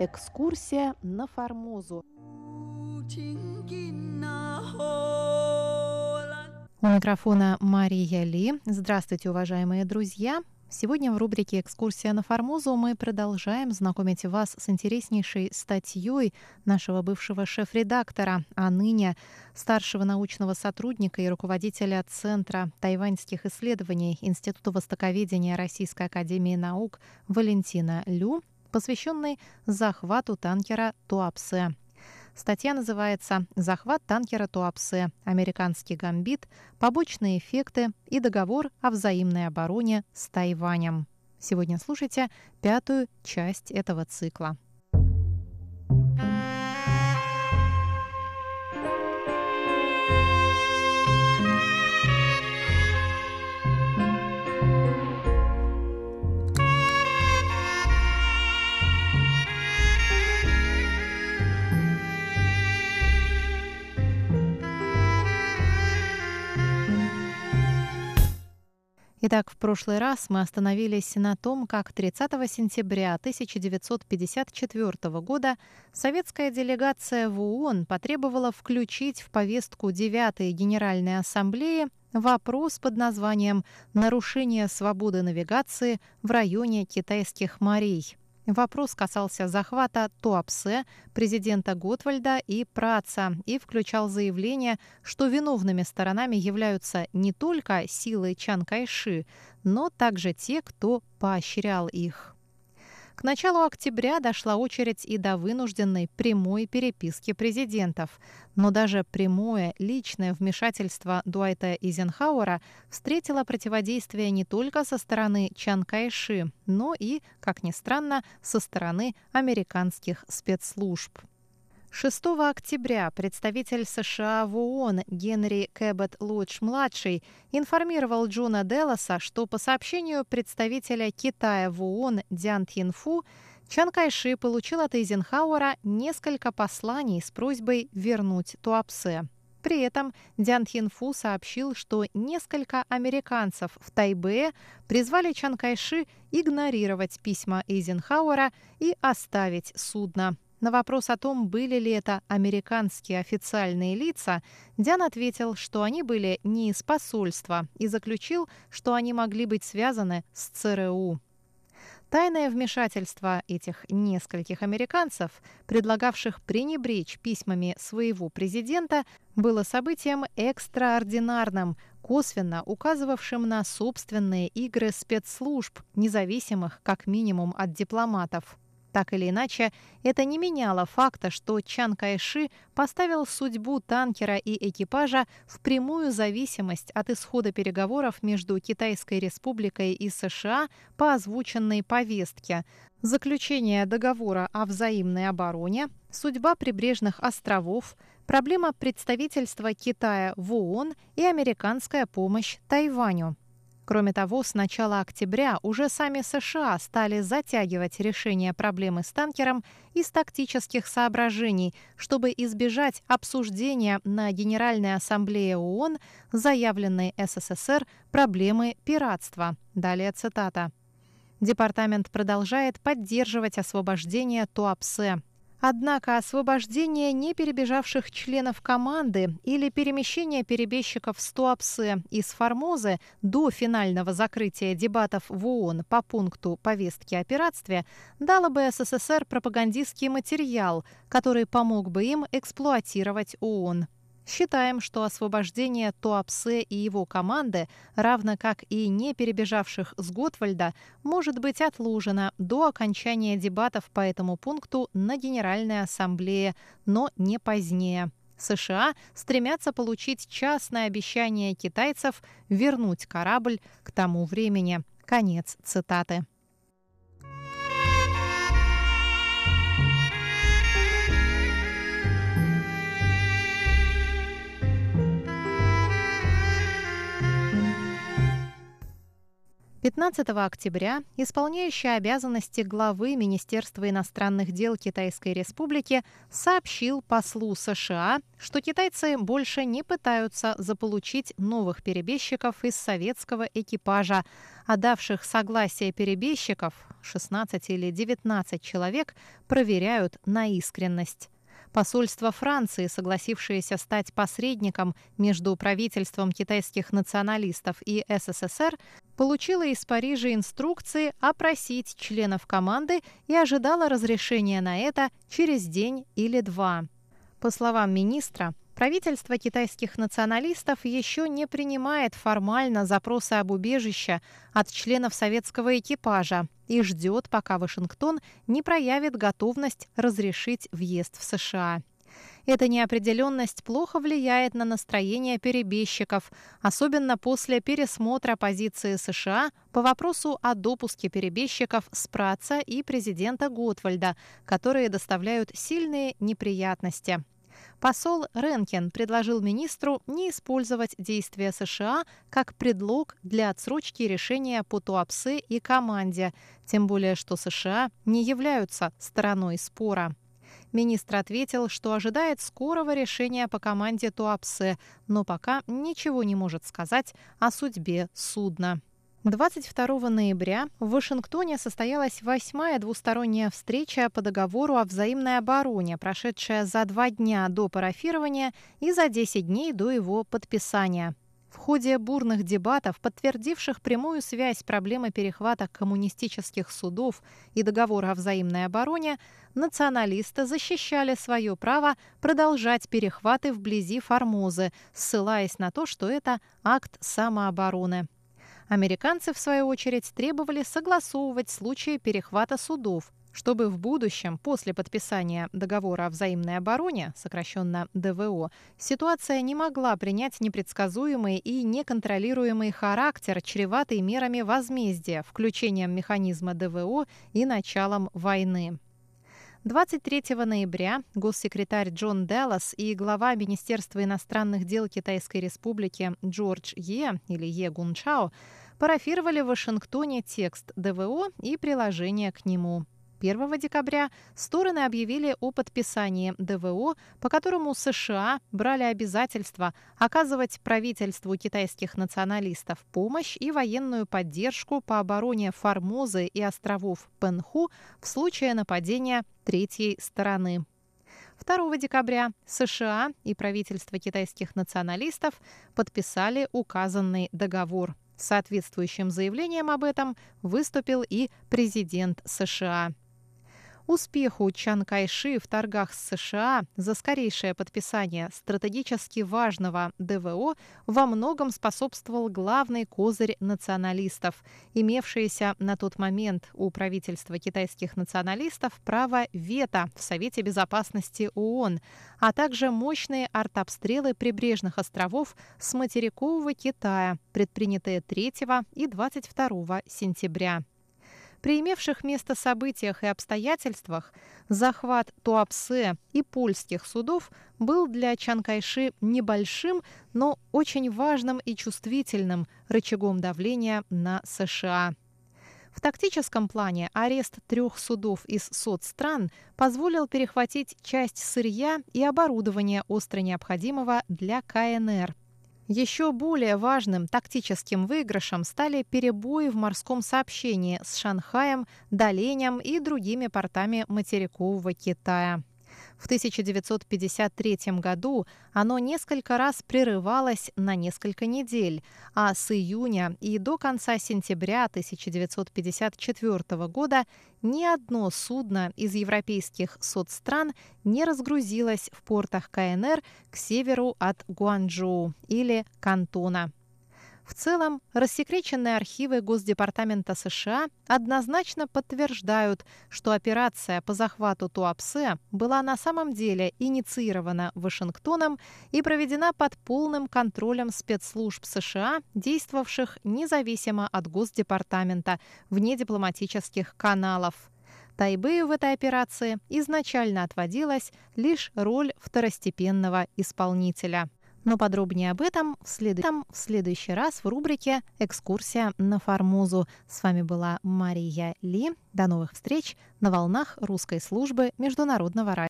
Экскурсия на Формозу. У микрофона Мария Ли. Здравствуйте, уважаемые друзья! Сегодня в рубрике «Экскурсия на Формозу» мы продолжаем знакомить вас с интереснейшей статьей нашего бывшего шеф-редактора, а ныне старшего научного сотрудника и руководителя Центра тайваньских исследований Института востоковедения Российской академии наук Валентина Лю, посвященной захвату танкера Туапсе. Статья называется «Захват танкера Туапсе. Американский гамбит. Побочные эффекты и договор о взаимной обороне с Тайванем». Сегодня слушайте пятую часть этого цикла. Итак, в прошлый раз мы остановились на том, как 30 сентября 1954 года советская делегация в ООН потребовала включить в повестку 9 Генеральной Ассамблеи вопрос под названием «Нарушение свободы навигации в районе китайских морей». Вопрос касался захвата Туапсе, президента Готвальда и Праца и включал заявление, что виновными сторонами являются не только силы Чан Кайши, но также те, кто поощрял их. К началу октября дошла очередь и до вынужденной прямой переписки президентов. Но даже прямое личное вмешательство Дуайта Изенхауэра встретило противодействие не только со стороны Чан Кайши, но и, как ни странно, со стороны американских спецслужб. 6 октября представитель США в ООН Генри Кэббет Лудж-младший информировал Джона Делоса, что по сообщению представителя Китая в ООН Дян Тинфу, Чан Кайши получил от Эйзенхауэра несколько посланий с просьбой вернуть Туапсе. При этом Дян Тинфу сообщил, что несколько американцев в Тайбе призвали Чан Кайши игнорировать письма Эйзенхауэра и оставить судно. На вопрос о том, были ли это американские официальные лица, Диан ответил, что они были не из посольства и заключил, что они могли быть связаны с ЦРУ. Тайное вмешательство этих нескольких американцев, предлагавших пренебречь письмами своего президента, было событием экстраординарным, косвенно указывавшим на собственные игры спецслужб, независимых как минимум от дипломатов. Так или иначе, это не меняло факта, что Чан Кайши поставил судьбу танкера и экипажа в прямую зависимость от исхода переговоров между Китайской Республикой и США по озвученной повестке, заключение договора о взаимной обороне, судьба прибрежных островов, проблема представительства Китая в ООН и американская помощь Тайваню. Кроме того, с начала октября уже сами США стали затягивать решение проблемы с танкером из тактических соображений, чтобы избежать обсуждения на Генеральной Ассамблее ООН заявленной СССР проблемы пиратства. Далее цитата. Департамент продолжает поддерживать освобождение Туапсе, Однако освобождение не перебежавших членов команды или перемещение перебежчиков с Туапсе из Формозы до финального закрытия дебатов в ООН по пункту повестки о пиратстве дало бы СССР пропагандистский материал, который помог бы им эксплуатировать ООН. Считаем, что освобождение Туапсе и его команды, равно как и не перебежавших с Готвальда, может быть отложено до окончания дебатов по этому пункту на Генеральной Ассамблее, но не позднее. США стремятся получить частное обещание китайцев вернуть корабль к тому времени. Конец цитаты. 15 октября исполняющий обязанности главы Министерства иностранных дел Китайской Республики сообщил послу США, что китайцы больше не пытаются заполучить новых перебежчиков из советского экипажа, а давших согласие перебежчиков, 16 или 19 человек, проверяют на искренность. Посольство Франции, согласившееся стать посредником между правительством китайских националистов и СССР, получило из Парижа инструкции опросить членов команды и ожидало разрешения на это через день или два. По словам министра, правительство китайских националистов еще не принимает формально запросы об убежище от членов советского экипажа, и ждет, пока Вашингтон не проявит готовность разрешить въезд в США. Эта неопределенность плохо влияет на настроение перебежчиков, особенно после пересмотра позиции США по вопросу о допуске перебежчиков с праца и президента Готвальда, которые доставляют сильные неприятности. Посол Ренкен предложил министру не использовать действия США как предлог для отсрочки решения по Туапсе и команде, тем более что США не являются стороной спора. Министр ответил, что ожидает скорого решения по команде Туапсе, но пока ничего не может сказать о судьбе судна. 22 ноября в Вашингтоне состоялась восьмая двусторонняя встреча по договору о взаимной обороне, прошедшая за два дня до парафирования и за 10 дней до его подписания. В ходе бурных дебатов, подтвердивших прямую связь проблемы перехвата коммунистических судов и договора о взаимной обороне, националисты защищали свое право продолжать перехваты вблизи Формозы, ссылаясь на то, что это акт самообороны. Американцы, в свою очередь, требовали согласовывать случаи перехвата судов, чтобы в будущем, после подписания договора о взаимной обороне, сокращенно ДВО, ситуация не могла принять непредсказуемый и неконтролируемый характер, чреватый мерами возмездия, включением механизма ДВО и началом войны. 23 ноября госсекретарь Джон Даллас и глава Министерства иностранных дел Китайской Республики Джордж Е или Е Гунчао парафировали в Вашингтоне текст ДВО и приложение к нему. 1 декабря стороны объявили о подписании ДВО, по которому США брали обязательство оказывать правительству китайских националистов помощь и военную поддержку по обороне Формозы и островов Пенху в случае нападения третьей стороны. 2 декабря США и правительство китайских националистов подписали указанный договор. Соответствующим заявлением об этом выступил и президент США. Успеху Чан Кайши в торгах с США за скорейшее подписание стратегически важного ДВО во многом способствовал главный козырь националистов, имевшийся на тот момент у правительства китайских националистов право вето в Совете безопасности ООН, а также мощные артобстрелы прибрежных островов с материкового Китая, предпринятые 3 и 22 сентября. При имевших место событиях и обстоятельствах захват Туапсе и польских судов был для Чанкайши небольшим, но очень важным и чувствительным рычагом давления на США. В тактическом плане арест трех судов из соцстран позволил перехватить часть сырья и оборудования остро необходимого для КНР – еще более важным тактическим выигрышем стали перебои в морском сообщении с Шанхаем, Даленем и другими портами материкового Китая. В 1953 году оно несколько раз прерывалось на несколько недель, а с июня и до конца сентября 1954 года ни одно судно из европейских соцстран не разгрузилось в портах КНР к северу от Гуанчжоу или Кантона. В целом, рассекреченные архивы Госдепартамента США однозначно подтверждают, что операция по захвату Туапсе была на самом деле инициирована Вашингтоном и проведена под полным контролем спецслужб США, действовавших независимо от Госдепартамента, вне дипломатических каналов. Тайбэю в этой операции изначально отводилась лишь роль второстепенного исполнителя. Но подробнее об этом в, след... в следующий раз в рубрике «Экскурсия на Формозу». С вами была Мария Ли. До новых встреч на волнах русской службы международного радио.